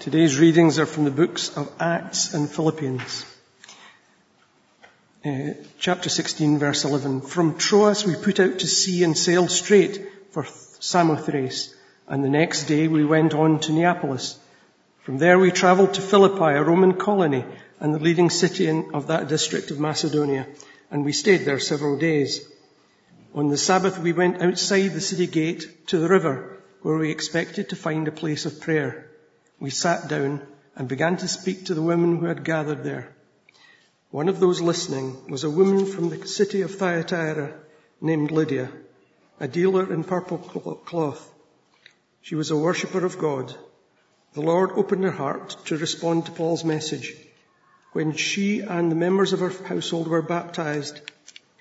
Today's readings are from the books of Acts and Philippians. Uh, chapter 16, verse 11. From Troas we put out to sea and sailed straight for Samothrace, and the next day we went on to Neapolis. From there we travelled to Philippi, a Roman colony and the leading city in, of that district of Macedonia, and we stayed there several days. On the Sabbath we went outside the city gate to the river, where we expected to find a place of prayer we sat down and began to speak to the women who had gathered there. One of those listening was a woman from the city of Thyatira named Lydia, a dealer in purple cloth. She was a worshipper of God. The Lord opened her heart to respond to Paul's message. When she and the members of her household were baptized,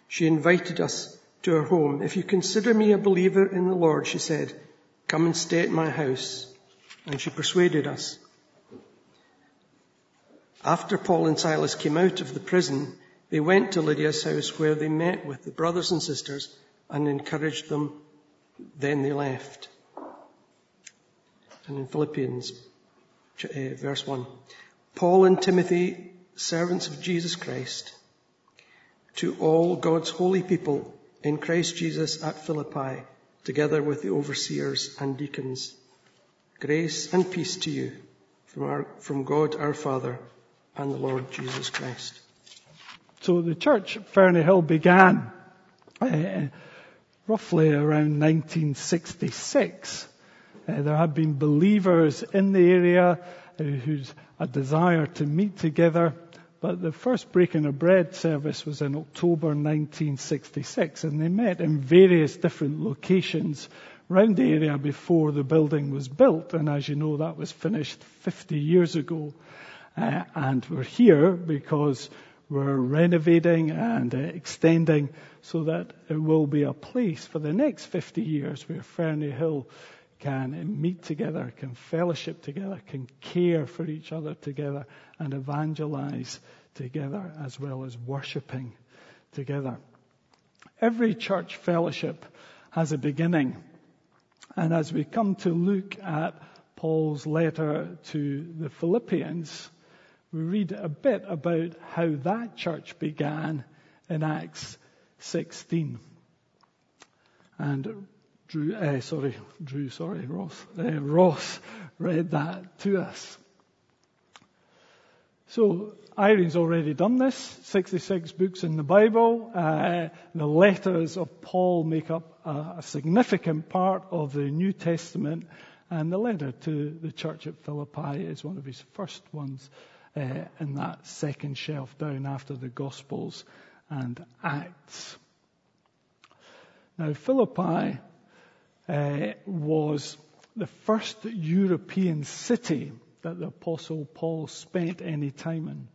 she invited us to her home. If you consider me a believer in the Lord, she said, come and stay at my house and she persuaded us. After Paul and Silas came out of the prison, they went to Lydia's house where they met with the brothers and sisters and encouraged them. Then they left. And in Philippians, uh, verse 1, Paul and Timothy, servants of Jesus Christ, to all God's holy people in Christ Jesus at Philippi, together with the overseers and deacons. Grace and peace to you from, our, from God our Father and the Lord Jesus Christ. So the church at Ferniehill began uh, roughly around 1966. Uh, there had been believers in the area uh, whose a desire to meet together, but the first breaking of bread service was in October 1966, and they met in various different locations around the area before the building was built. And as you know, that was finished 50 years ago. Uh, and we're here because we're renovating and uh, extending so that it will be a place for the next 50 years where Ferniehill can meet together, can fellowship together, can care for each other together and evangelize together as well as worshipping together. Every church fellowship has a beginning. And as we come to look at Paul's letter to the Philippians, we read a bit about how that church began in Acts 16. And Drew, uh, sorry, Drew, sorry, Ross, uh, Ross read that to us. So Irene's already done this. 66 books in the Bible. Uh, the letters of Paul make up a, a, significant part of the New Testament. And the letter to the church at Philippi is one of his first ones uh, in that second shelf down after the Gospels and Acts. Now, Philippi uh, was the first European city that the Apostle Paul spent any time in.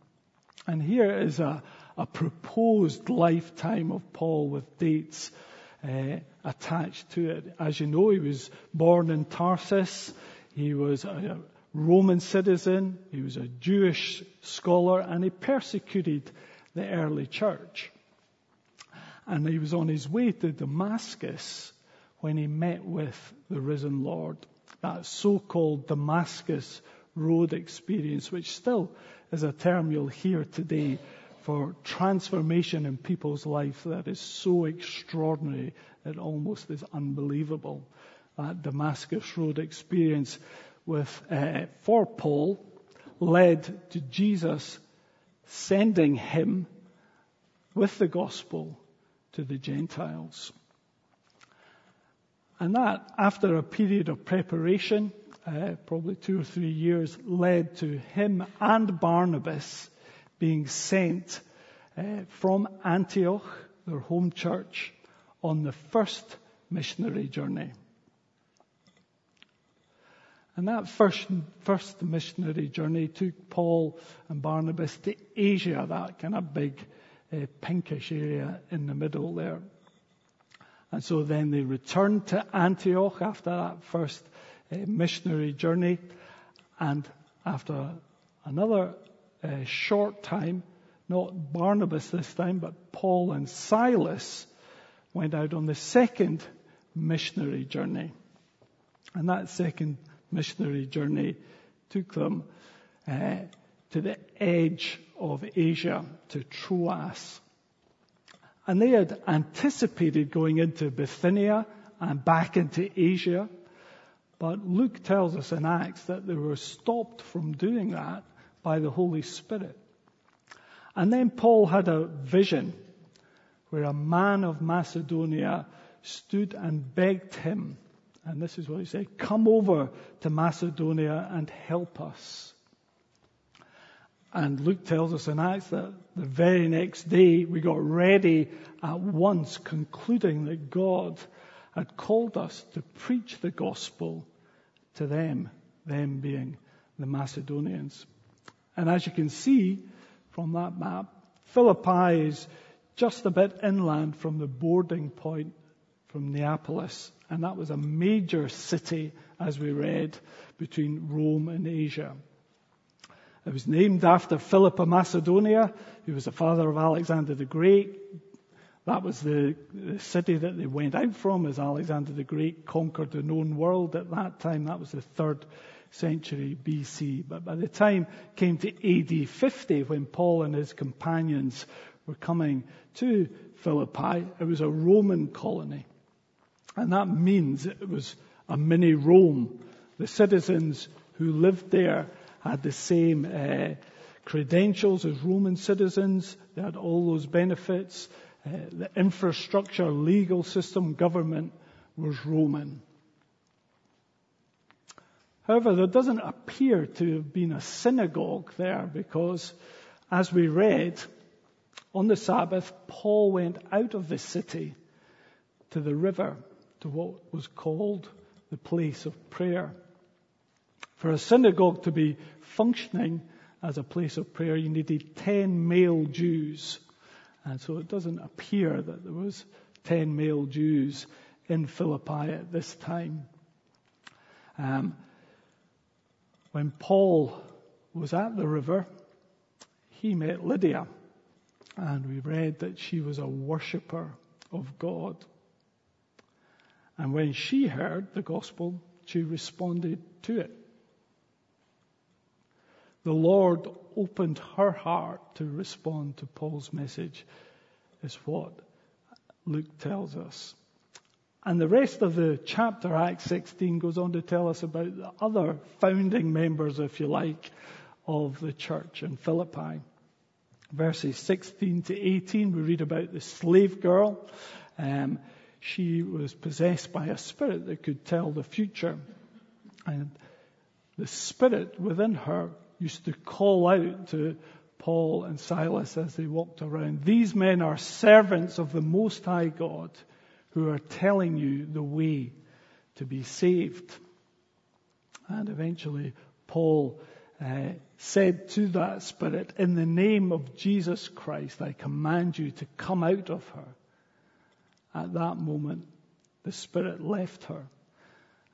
And here is a, a proposed lifetime of Paul with dates uh, attached to it. As you know, he was born in Tarsus. He was a Roman citizen. He was a Jewish scholar and he persecuted the early church. And he was on his way to Damascus when he met with the risen Lord. That so-called Damascus road experience, which still is a term you'll hear today for transformation in people's life that is so extraordinary it almost is unbelievable. That Damascus Road experience with uh, for Paul led to Jesus sending him with the gospel to the Gentiles. And that, after a period of preparation, uh, probably two or three years, led to him and Barnabas being sent uh, from Antioch, their home church, on the first missionary journey. And that first, first missionary journey took Paul and Barnabas to Asia, that kind of big uh, pinkish area in the middle there. And so then they returned to Antioch after that first missionary journey. And after another uh, short time, not Barnabas this time, but Paul and Silas went out on the second missionary journey. And that second missionary journey took them uh, to the edge of Asia, to Troas. And they had anticipated going into Bithynia and back into Asia. But Luke tells us in Acts that they were stopped from doing that by the Holy Spirit. And then Paul had a vision where a man of Macedonia stood and begged him. And this is what he said Come over to Macedonia and help us. And Luke tells us in Acts that the very next day we got ready at once, concluding that God had called us to preach the gospel to them, them being the Macedonians. And as you can see from that map, Philippi is just a bit inland from the boarding point from Neapolis. And that was a major city, as we read, between Rome and Asia. It was named after Philip of Macedonia, who was the father of Alexander the Great. That was the, the, city that they went out from as Alexander the Great conquered the known world at that time. That was the third century BC. But by the time came to AD 50, when Paul and his companions were coming to Philippi, it was a Roman colony. And that means it was a mini Rome. The citizens who lived there had the same uh, credentials as Roman citizens. They had all those benefits. Uh, the infrastructure, legal system, government was Roman. However, there doesn't appear to have been a synagogue there because, as we read, on the Sabbath, Paul went out of the city to the river, to what was called the place of prayer. For a synagogue to be functioning as a place of prayer, you needed 10 male Jews. And so it doesn't appear that there was 10 male Jews in Philippi at this time. Um, when Paul was at the river, he met Lydia. And we read that she was a worshipper of God. And when she heard the gospel, she responded to it the Lord opened her heart to respond to Paul's message, is what Luke tells us. And the rest of the chapter, Acts 16, goes on to tell us about the other founding members, if you like, of the church in Philippi. Verses 16 to 18, we read about the slave girl. Um, she was possessed by a spirit that could tell the future. And the spirit within her used to call out to Paul and Silas as they walked around. These men are servants of the Most High God who are telling you the way to be saved. And eventually, Paul uh, said to that spirit, In the name of Jesus Christ, I command you to come out of her. At that moment, the spirit left her.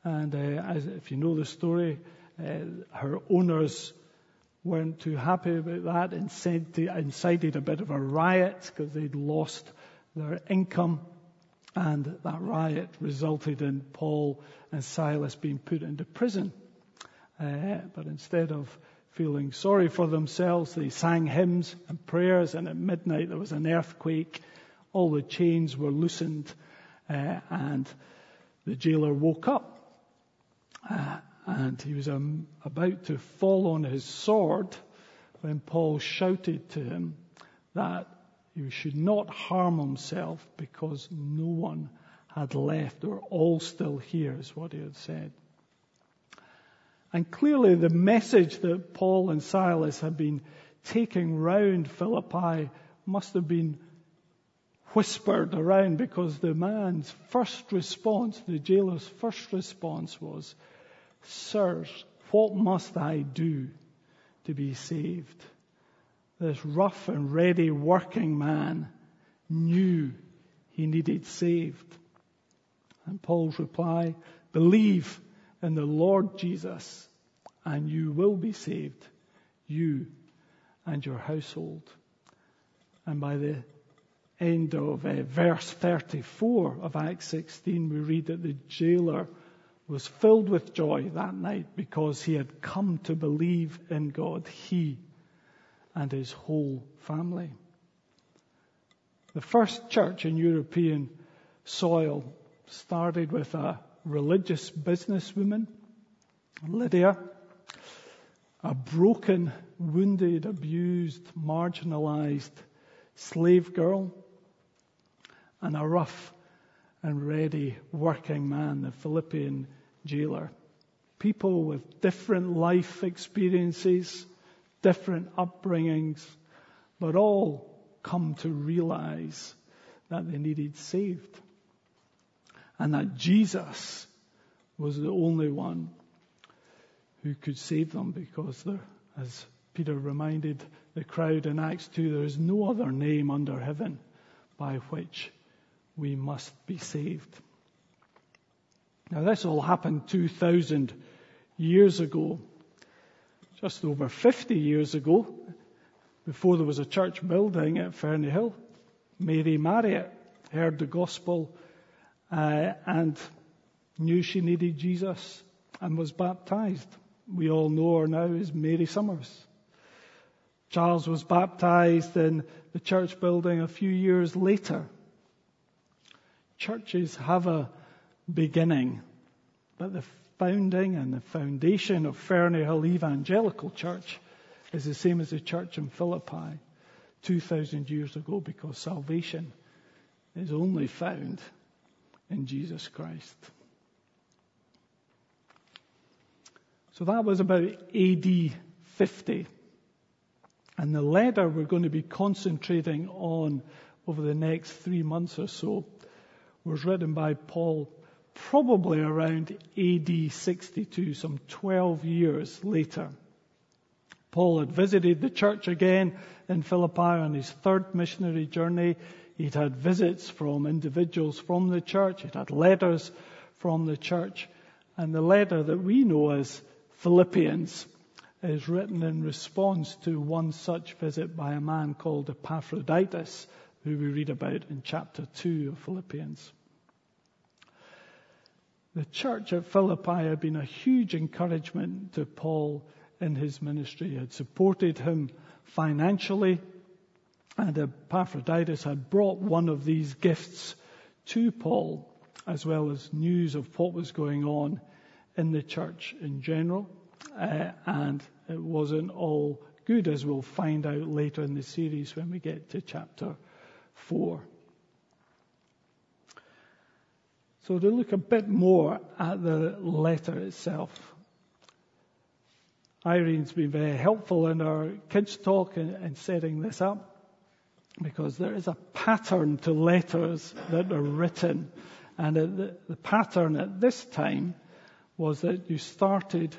And uh, as, if you know the story, uh, her owners weren't too happy about that and incited a bit of a riot because they'd lost their income. And that riot resulted in Paul and Silas being put into prison. Uh, but instead of feeling sorry for themselves, they sang hymns and prayers, and at midnight there was an earthquake. All the chains were loosened, uh, and the jailer woke up. Uh, and he was um, about to fall on his sword when Paul shouted to him that he should not harm himself because no one had left. They were all still here, is what he had said. And clearly, the message that Paul and Silas had been taking round Philippi must have been whispered around because the man's first response, the jailer's first response was, Sirs, what must I do to be saved? This rough and ready working man knew he needed saved. And Paul's reply, believe in the Lord Jesus and you will be saved, you and your household. And by the end of uh, verse 34 of Acts 16, we read that the jailer was filled with joy that night because he had come to believe in God, he and his whole family. The first church in European soil started with a religious businesswoman, Lydia, a broken, wounded, abused, marginalized slave girl, and a rough and ready working man, the Philippian jailer. People with different life experiences, different upbringings, but all come to realize that they needed saved. And that Jesus was the only one who could save them because there, as Peter reminded the crowd in Acts 2, there is no other name under heaven by which we must be saved. Now, this all happened 2,000 years ago, just over 50 years ago, before there was a church building at Ferniehill. Mary Marriott heard the gospel uh, and knew she needed Jesus and was baptized. We all know her now as Mary Summers. Charles was baptized in the church building a few years later. Churches have a beginning, but the founding and the foundation of Ferniehill Evangelical Church is the same as the church in Philippi 2,000 years ago because salvation is only found in Jesus Christ. So that was about AD 50. And the letter we're going to be concentrating on over the next three months or so was written by Paul probably around AD 62, some 12 years later. Paul had visited the church again in Philippi on his third missionary journey. He'd had visits from individuals from the church. He'd had letters from the church. And the letter that we know as Philippians is written in response to one such visit by a man called Epaphroditus, who we read about in chapter 2 of Philippians. The church at Philippi had been a huge encouragement to Paul in his ministry, had supported him financially, and Epaphroditus had brought one of these gifts to Paul, as well as news of what was going on in the church in general. Uh, and it wasn't all good, as we'll find out later in the series when we get to chapter 4. So, to look a bit more at the letter itself, Irene's been very helpful in our kids' talk in setting this up because there is a pattern to letters that are written. And the, the pattern at this time was that you started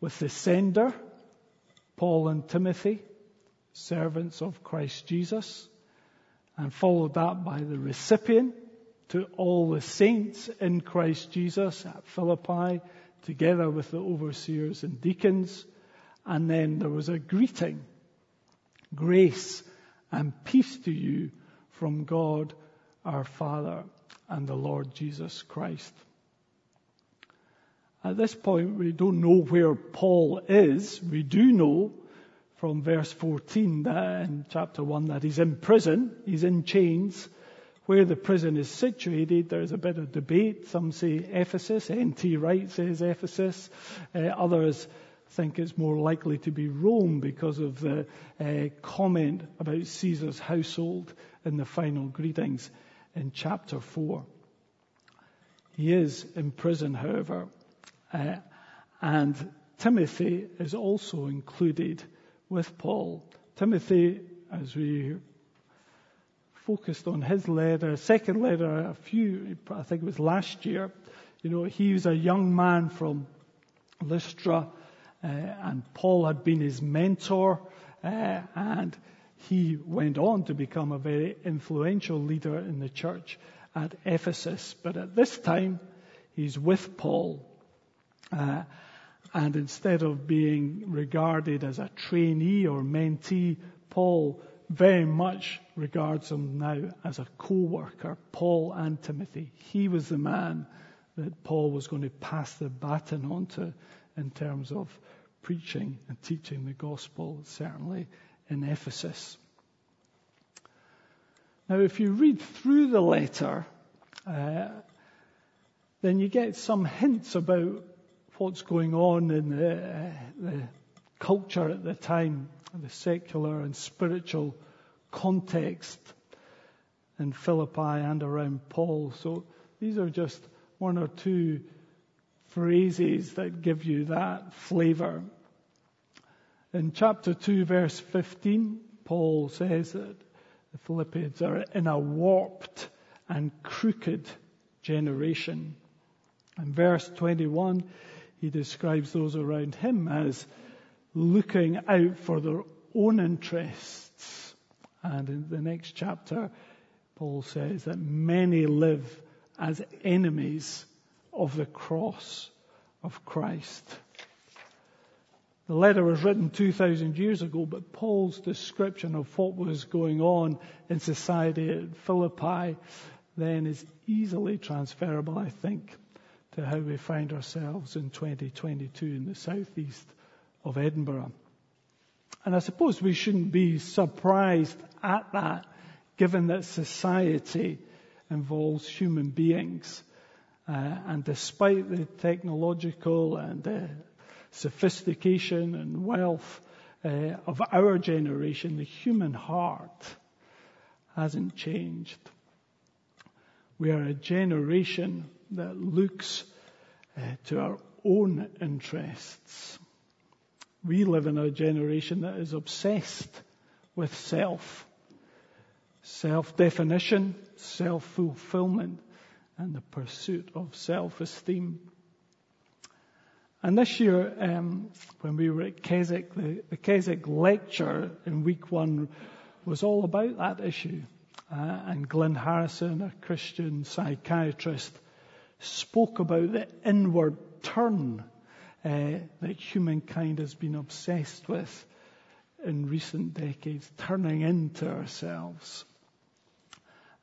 with the sender, Paul and Timothy, servants of Christ Jesus, and followed that by the recipient to all the saints in Christ Jesus at Philippi, together with the overseers and deacons. And then there was a greeting. Grace and peace to you from God our Father and the Lord Jesus Christ. At this point, we don't know where Paul is. We do know from verse 14 that in chapter 1 that he's in prison, he's in chains. Where the prison is situated, there's a bit of debate. Some say Ephesus, N.T. Wright says Ephesus. Uh, others think it's more likely to be Rome because of the uh, comment about Caesar's household in the final greetings in chapter 4. He is in prison, however, uh, and Timothy is also included with Paul. Timothy, as we focused on his letter, second letter, a few, I think it was last year. You know, he was a young man from Lystra, uh, and Paul had been his mentor, uh, and he went on to become a very influential leader in the church at Ephesus. But at this time, he's with Paul. Uh, and instead of being regarded as a trainee or mentee, Paul very much regards him now as a co-worker, Paul and Timothy. He was the man that Paul was going to pass the baton on to in terms of preaching and teaching the gospel, certainly in Ephesus. Now, if you read through the letter, uh, then you get some hints about what's going on in the, the culture at the time, the secular and spiritual context in Philippi and around Paul. So these are just one or two phrases that give you that flavor. In chapter 2, verse 15, Paul says that the Philippians are in a warped and crooked generation. In verse 21, he describes those around him as looking out for their own interests. And in the next chapter, Paul says that many live as enemies of the cross of Christ. The letter was written 2,000 years ago, but Paul's description of what was going on in society at Philippi then is easily transferable, I think, to how we find ourselves in 2022 in the southeast of Edinburgh. And I suppose we shouldn't be surprised at that, given that society involves human beings. Uh, and despite the technological and uh, sophistication and wealth uh, of our generation, the human heart hasn't changed. We are a generation that looks uh, to our own interests. We live in a generation that is obsessed with self, self-definition, self-fulfillment, and the pursuit of self-esteem. And this year, um, when we were at Keswick, the, the Keswick lecture in week one was all about that issue. Uh, and Glynn Harrison, a Christian psychiatrist, spoke about the inward turn uh, that humankind has been obsessed with in recent decades, turning into ourselves.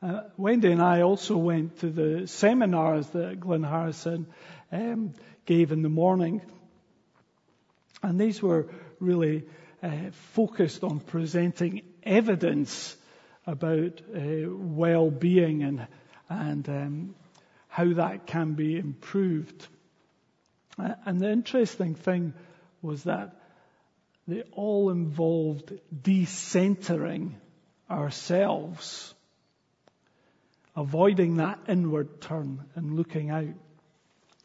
Uh, Wendy and I also went to the seminars that Glynn Harrison um, gave in the morning. And these were really uh, focused on presenting evidence about uh, well-being and, and um, how that can be improved. Uh, and the interesting thing was that they all involved decentering ourselves, avoiding that inward turn and looking out.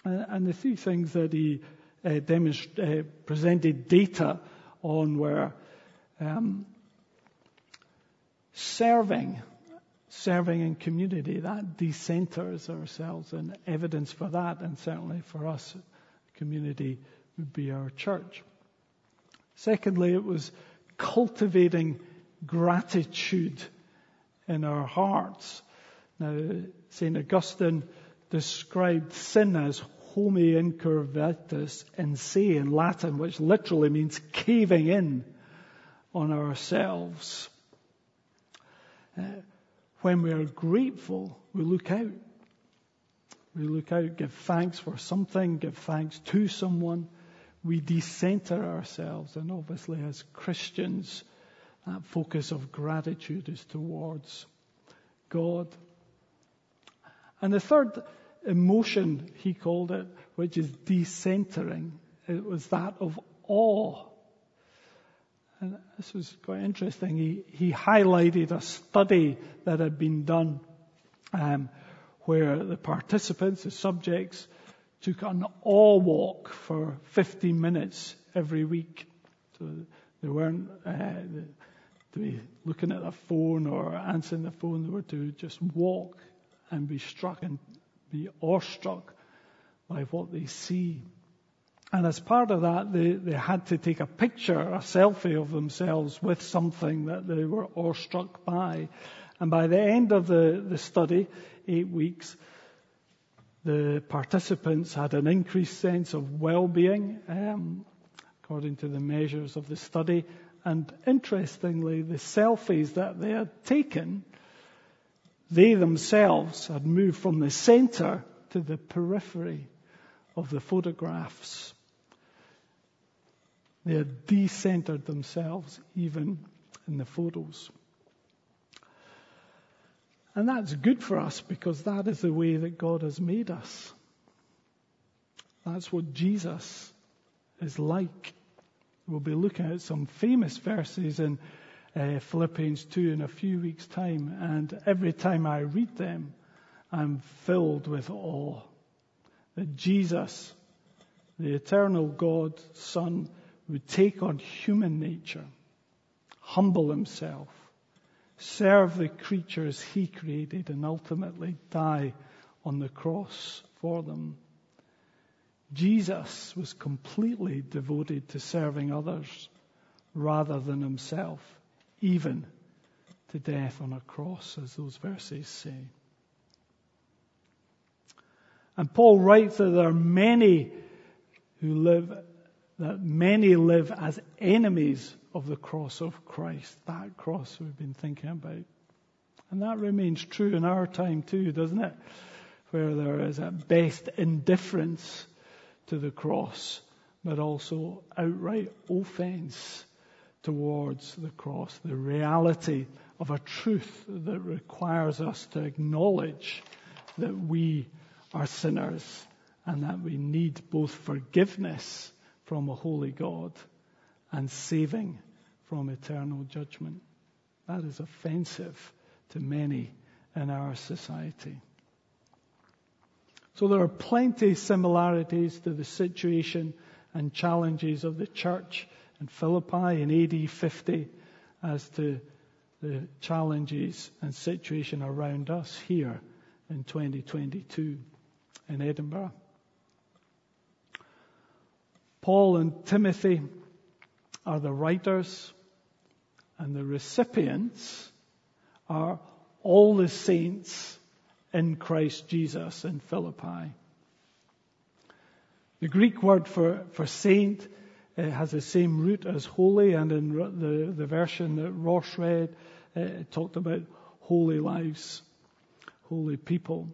Uh, and the three things that he uh, presented data on were um, serving, serving in community. That decenters ourselves, and evidence for that, and certainly for us, community would be our church. Secondly, it was cultivating gratitude in our hearts. Now, St. Augustine described sin as homo incurvatus in se in Latin, which literally means caving in on ourselves. Uh, when we are grateful, we look out. We look out, give thanks for something, give thanks to someone. We decenter ourselves, and obviously, as Christians, that focus of gratitude is towards God. And the third emotion, he called it, which is decentering, it was that of awe. And this was quite interesting. He, he highlighted a study that had been done um, where the participants, the subjects, took an awe walk for 15 minutes every week. So they weren't uh, to be looking at a phone or answering the phone. They were to just walk and be struck and be awestruck by what they see. And as part of that, they, they had to take a picture, a selfie of themselves with something that they were awestruck by. And by the end of the, the study, eight weeks, the participants had an increased sense of well-being, um, according to the measures of the study. And interestingly, the selfies that they had taken, they themselves had moved from the center to the periphery of the photographs. They had decentered themselves even in the photos. And that's good for us because that is the way that God has made us. That's what Jesus is like. We'll be looking at some famous verses in uh, Philippians 2 in a few weeks' time, and every time I read them, I'm filled with awe that Jesus, the eternal God, Son, would take on human nature, humble himself, serve the creatures he created, and ultimately die on the cross for them. Jesus was completely devoted to serving others rather than himself, even to death on a cross, as those verses say. And Paul writes that there are many who live, that many live as enemies of the cross of Christ, that cross we've been thinking about. And that remains true in our time too, doesn't it? Where there is at best indifference to the cross, but also outright offense towards the cross, the reality of a truth that requires us to acknowledge that we are sinners and that we need both forgiveness from a holy God and saving from eternal judgment. That is offensive to many in our society. So there are plenty similarities to the situation and challenges of the church in Philippi in AD 50 as to the challenges and situation around us here in 2022 in Edinburgh. Paul and Timothy are the writers, and the recipients are all the saints in Christ Jesus in Philippi. The Greek word for, for saint has the same root as holy, and in the, the version that Ross read, it talked about holy lives, holy people.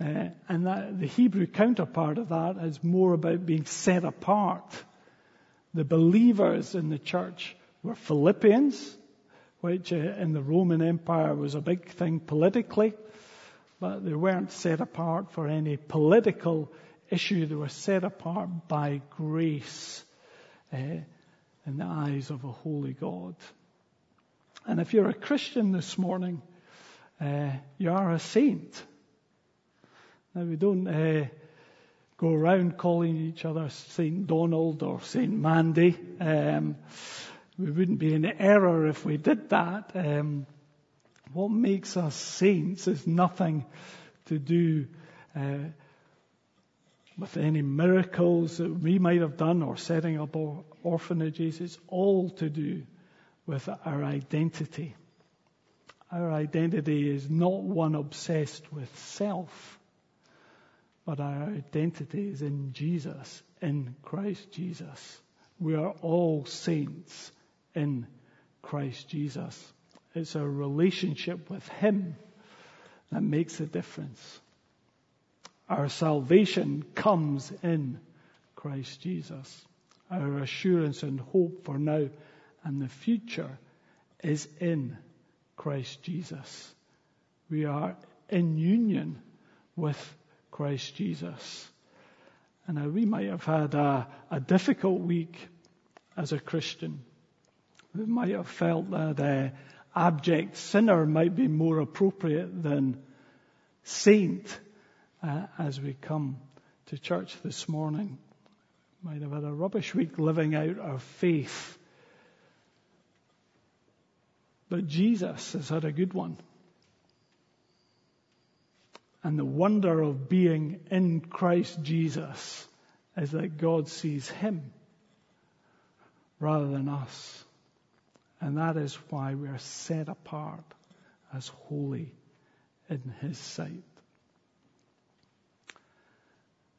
Uh, and that, the Hebrew counterpart of that is more about being set apart. The believers in the church were Philippians, which uh, in the Roman Empire was a big thing politically, but they weren't set apart for any political issue. They were set apart by grace uh, in the eyes of a holy God. And if you're a Christian this morning, uh, you are a saint. Now, we don't uh, go around calling each other St. Donald or St. Mandy. Um, we wouldn't be in error if we did that. Um, what makes us saints is nothing to do uh, with any miracles that we might have done or setting up orphanages. It's all to do with our identity. Our identity is not one obsessed with self but our identity is in Jesus, in Christ Jesus. We are all saints in Christ Jesus. It's our relationship with Him that makes a difference. Our salvation comes in Christ Jesus. Our assurance and hope for now and the future is in Christ Jesus. We are in union with Christ Jesus. And now we might have had a, a difficult week as a Christian. We might have felt that uh, abject sinner might be more appropriate than saint uh, as we come to church this morning. Might have had a rubbish week living out our faith. But Jesus has had a good one. And the wonder of being in Christ Jesus is that God sees him rather than us. And that is why we are set apart as holy in his sight.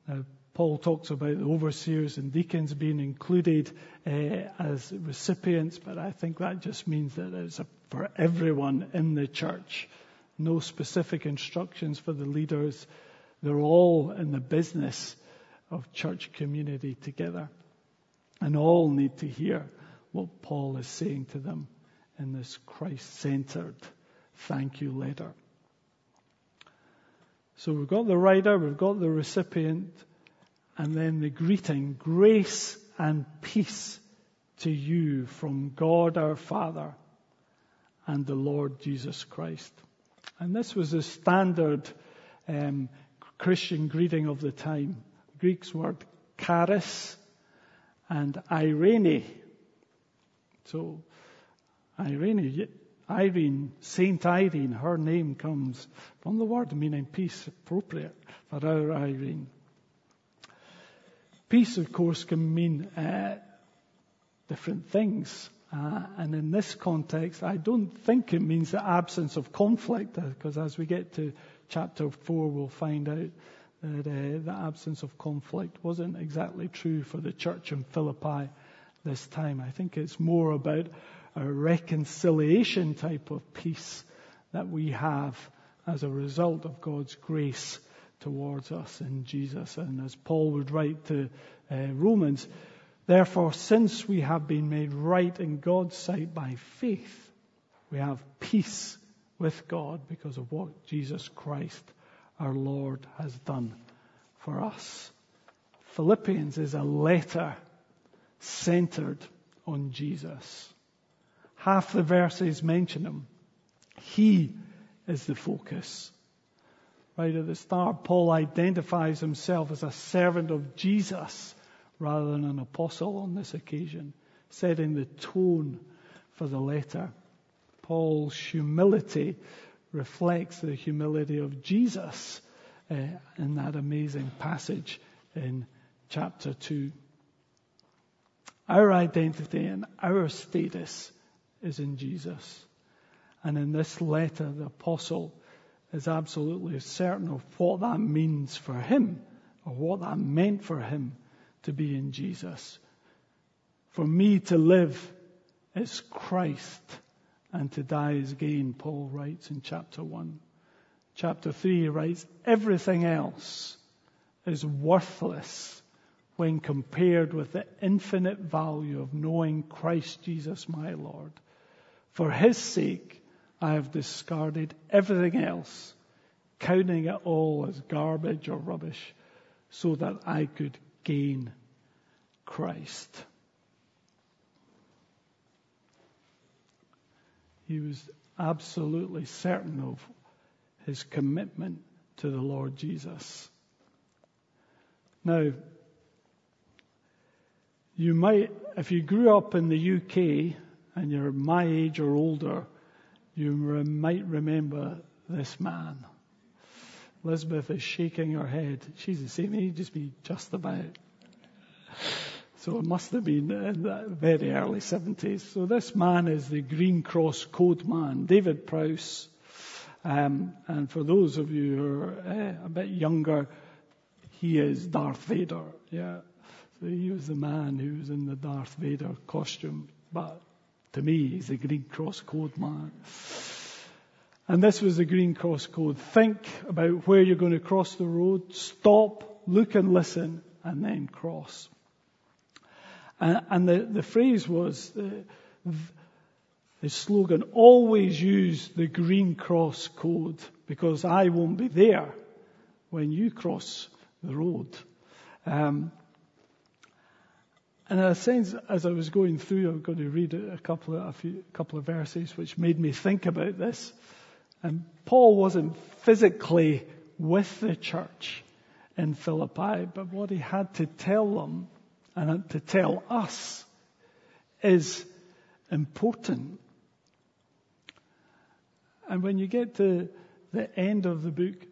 Now, Paul talks about the overseers and deacons being included uh, as recipients, but I think that just means that it's a, for everyone in the church no specific instructions for the leaders, They're all in the business of church community together. And all need to hear what Paul is saying to them in this Christ centered thank you letter. So we've got the writer, we've got the recipient, and then the greeting grace and peace to you from God our Father and the Lord Jesus Christ. And this was a standard um, Christian greeting of the time. Greek's word charis and irene. So, Irene, Irene, Saint Irene, her name comes from the word meaning peace, appropriate for our Irene. Peace, of course, can mean uh, different things. Uh, and in this context, I don't think it means the absence of conflict, because uh, as we get to chapter 4, we'll find out that uh, the absence of conflict wasn't exactly true for the church in Philippi this time. I think it's more about a reconciliation type of peace that we have as a result of God's grace towards us in Jesus. And as Paul would write to uh, Romans, Therefore, since we have been made right in God's sight by faith, we have peace with God because of what Jesus Christ, our Lord, has done for us. Philippians is a letter centered on Jesus. Half the verses mention him. He is the focus. Right at the start, Paul identifies himself as a servant of Jesus rather than an apostle on this occasion, setting the tone for the letter. Paul's humility reflects the humility of Jesus uh, in that amazing passage in chapter 2. Our identity and our status is in Jesus. And in this letter, the apostle is absolutely certain of what that means for him, or what that meant for him to be in Jesus. For me to live is Christ, and to die is gain, Paul writes in chapter 1. Chapter 3 he writes, everything else is worthless when compared with the infinite value of knowing Christ Jesus my Lord. For his sake, I have discarded everything else, counting it all as garbage or rubbish, so that I could gain Christ. He was absolutely certain of his commitment to the Lord Jesus. Now, you might, if you grew up in the UK and you're my age or older, you might remember this man. Elizabeth is shaking her head. She's the same age as me, just about. So it must have been in the very early 70s. So this man is the Green Cross Code man, David Prowse. Um, and for those of you who are uh, a bit younger, he is Darth Vader. Yeah. So he was the man who was in the Darth Vader costume. But to me, he's the Green Cross Code man. And this was the Green Cross Code. Think about where you're going to cross the road, stop, look and listen, and then cross. And, and the, the phrase was, uh, the slogan, always use the Green Cross Code because I won't be there when you cross the road. Um, and in a sense, as I was going through, I'm going to read a couple of, a few, couple of verses which made me think about this. And Paul wasn't physically with the church in Philippi, but what he had to tell them and to tell us is important. And when you get to the end of the book,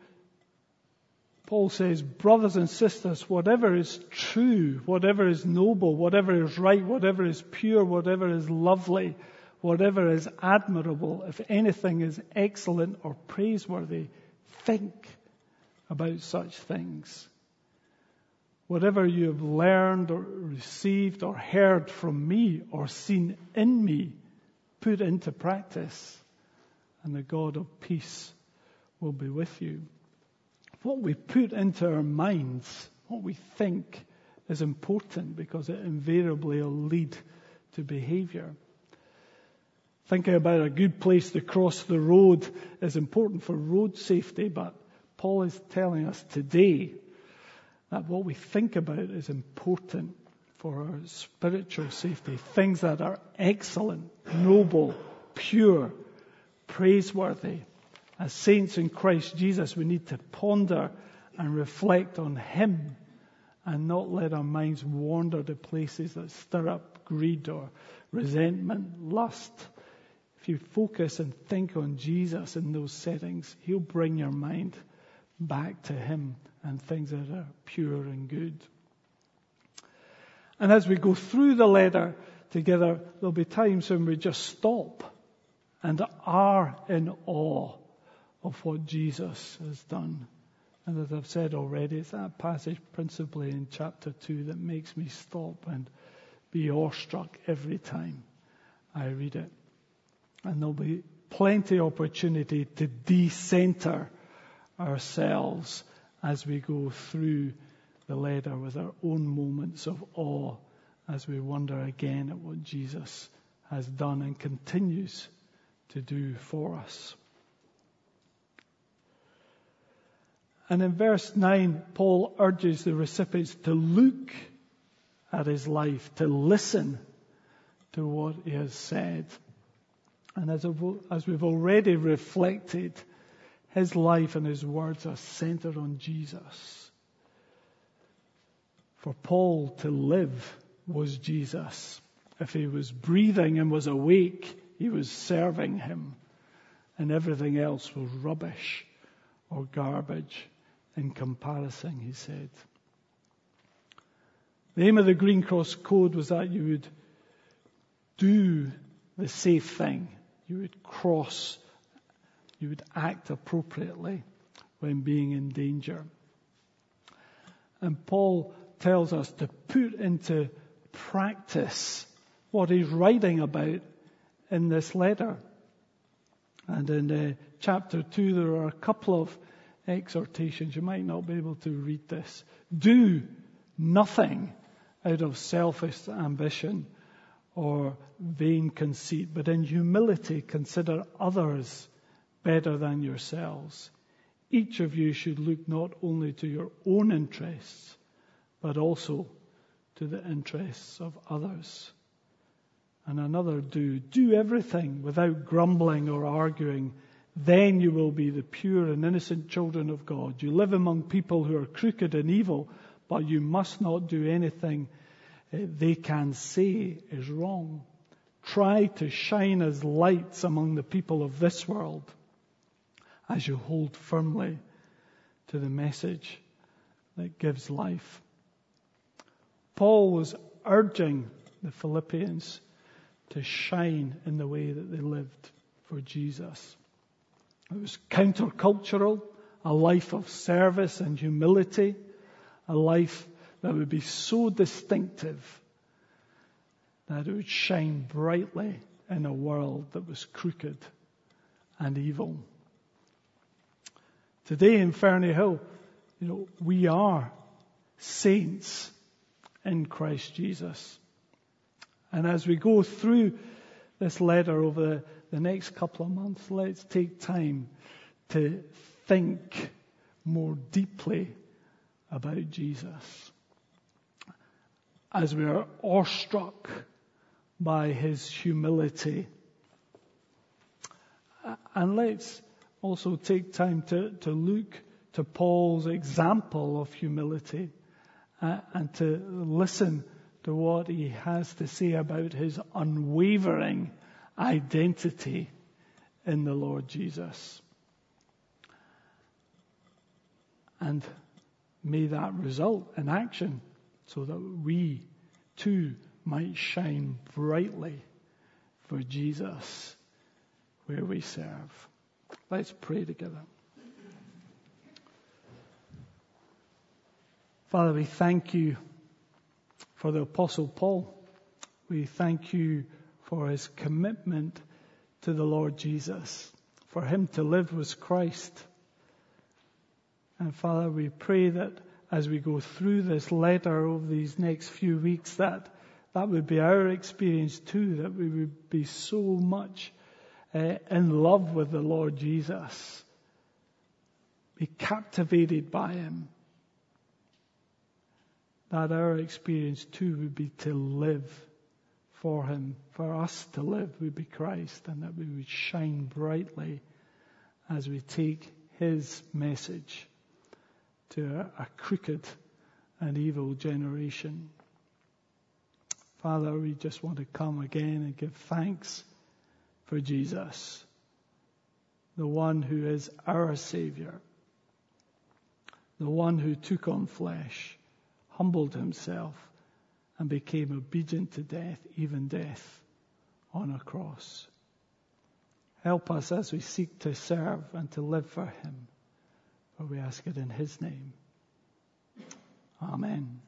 Paul says, brothers and sisters, whatever is true, whatever is noble, whatever is right, whatever is pure, whatever is lovely, whatever is admirable, if anything is excellent or praiseworthy, think about such things. Whatever you have learned or received or heard from me or seen in me, put into practice, and the God of peace will be with you. what we put into our minds, what we think is important because it invariably will lead to behavior. Thinking about a good place to cross the road is important for road safety, but Paul is telling us today that what we think about is important for our spiritual safety. Things that are excellent, noble, pure, praiseworthy. As saints in Christ Jesus, we need to ponder and reflect on Him and not let our minds wander to places that stir up greed or resentment, lust. You focus and think on Jesus in those settings, He'll bring your mind back to Him and things that are pure and good. And as we go through the letter together, there'll be times when we just stop and are in awe of what Jesus has done. And as I've said already, it's that passage principally in chapter 2 that makes me stop and be awestruck every time I read it. And there'll be plenty of opportunity to decenter ourselves as we go through the letter with our own moments of awe as we wonder again at what Jesus has done and continues to do for us. And in verse 9, Paul urges the recipients to look at his life, to listen to what he has said. And as, we've already reflected, his life and his words are centered on Jesus. For Paul to live was Jesus. If he was breathing and was awake, he was serving him. And everything else was rubbish or garbage in comparison, he said. The aim of the Green Cross Code was that you would do the safe thing. You would cross you would act appropriately when being in danger. And Paul tells us to put into practice what he's writing about in this letter. And in uh, chapter 2, there are a couple of exhortations. You might not be able to read this. Do nothing out of selfish ambition or vain conceit, but in humility consider others better than yourselves. Each of you should look not only to your own interests, but also to the interests of others. And another do. Do everything without grumbling or arguing. Then you will be the pure and innocent children of God. You live among people who are crooked and evil, but you must not do anything they can say is wrong. Try to shine as lights among the people of this world as you hold firmly to the message that gives life. Paul was urging the Philippians to shine in the way that they lived for Jesus. It was countercultural, a life of service and humility, a life that would be so distinctive that it would shine brightly in a world that was crooked and evil. Today in Ferniehill, you know, we are saints in Christ Jesus. And as we go through this letter over the, the next couple of months, let's take time to think more deeply about Jesus. As we are awestruck by his humility. And let's also take time to, to look to Paul's example of humility uh, and to listen to what he has to say about his unwavering identity in the Lord Jesus. And may that result in action so that we too might shine brightly for Jesus where we serve. Let's pray together. Father, we thank you for the Apostle Paul. We thank you for his commitment to the Lord Jesus. For him to live was Christ, And Father, we pray that as we go through this letter over these next few weeks, that that would be our experience too, that we would be so much uh, in love with the Lord Jesus, be captivated by Him, that our experience too would be to live for Him. For us to live. Would be Christ, and that we would shine brightly as we take His message to a, a crooked and evil generation. Father, we just want to come again and give thanks for Jesus, the one who is our Savior, the one who took on flesh, humbled himself, and became obedient to death, even death on a cross. Help us as we seek to serve and to live for Him. For we ask it in His name. Amen.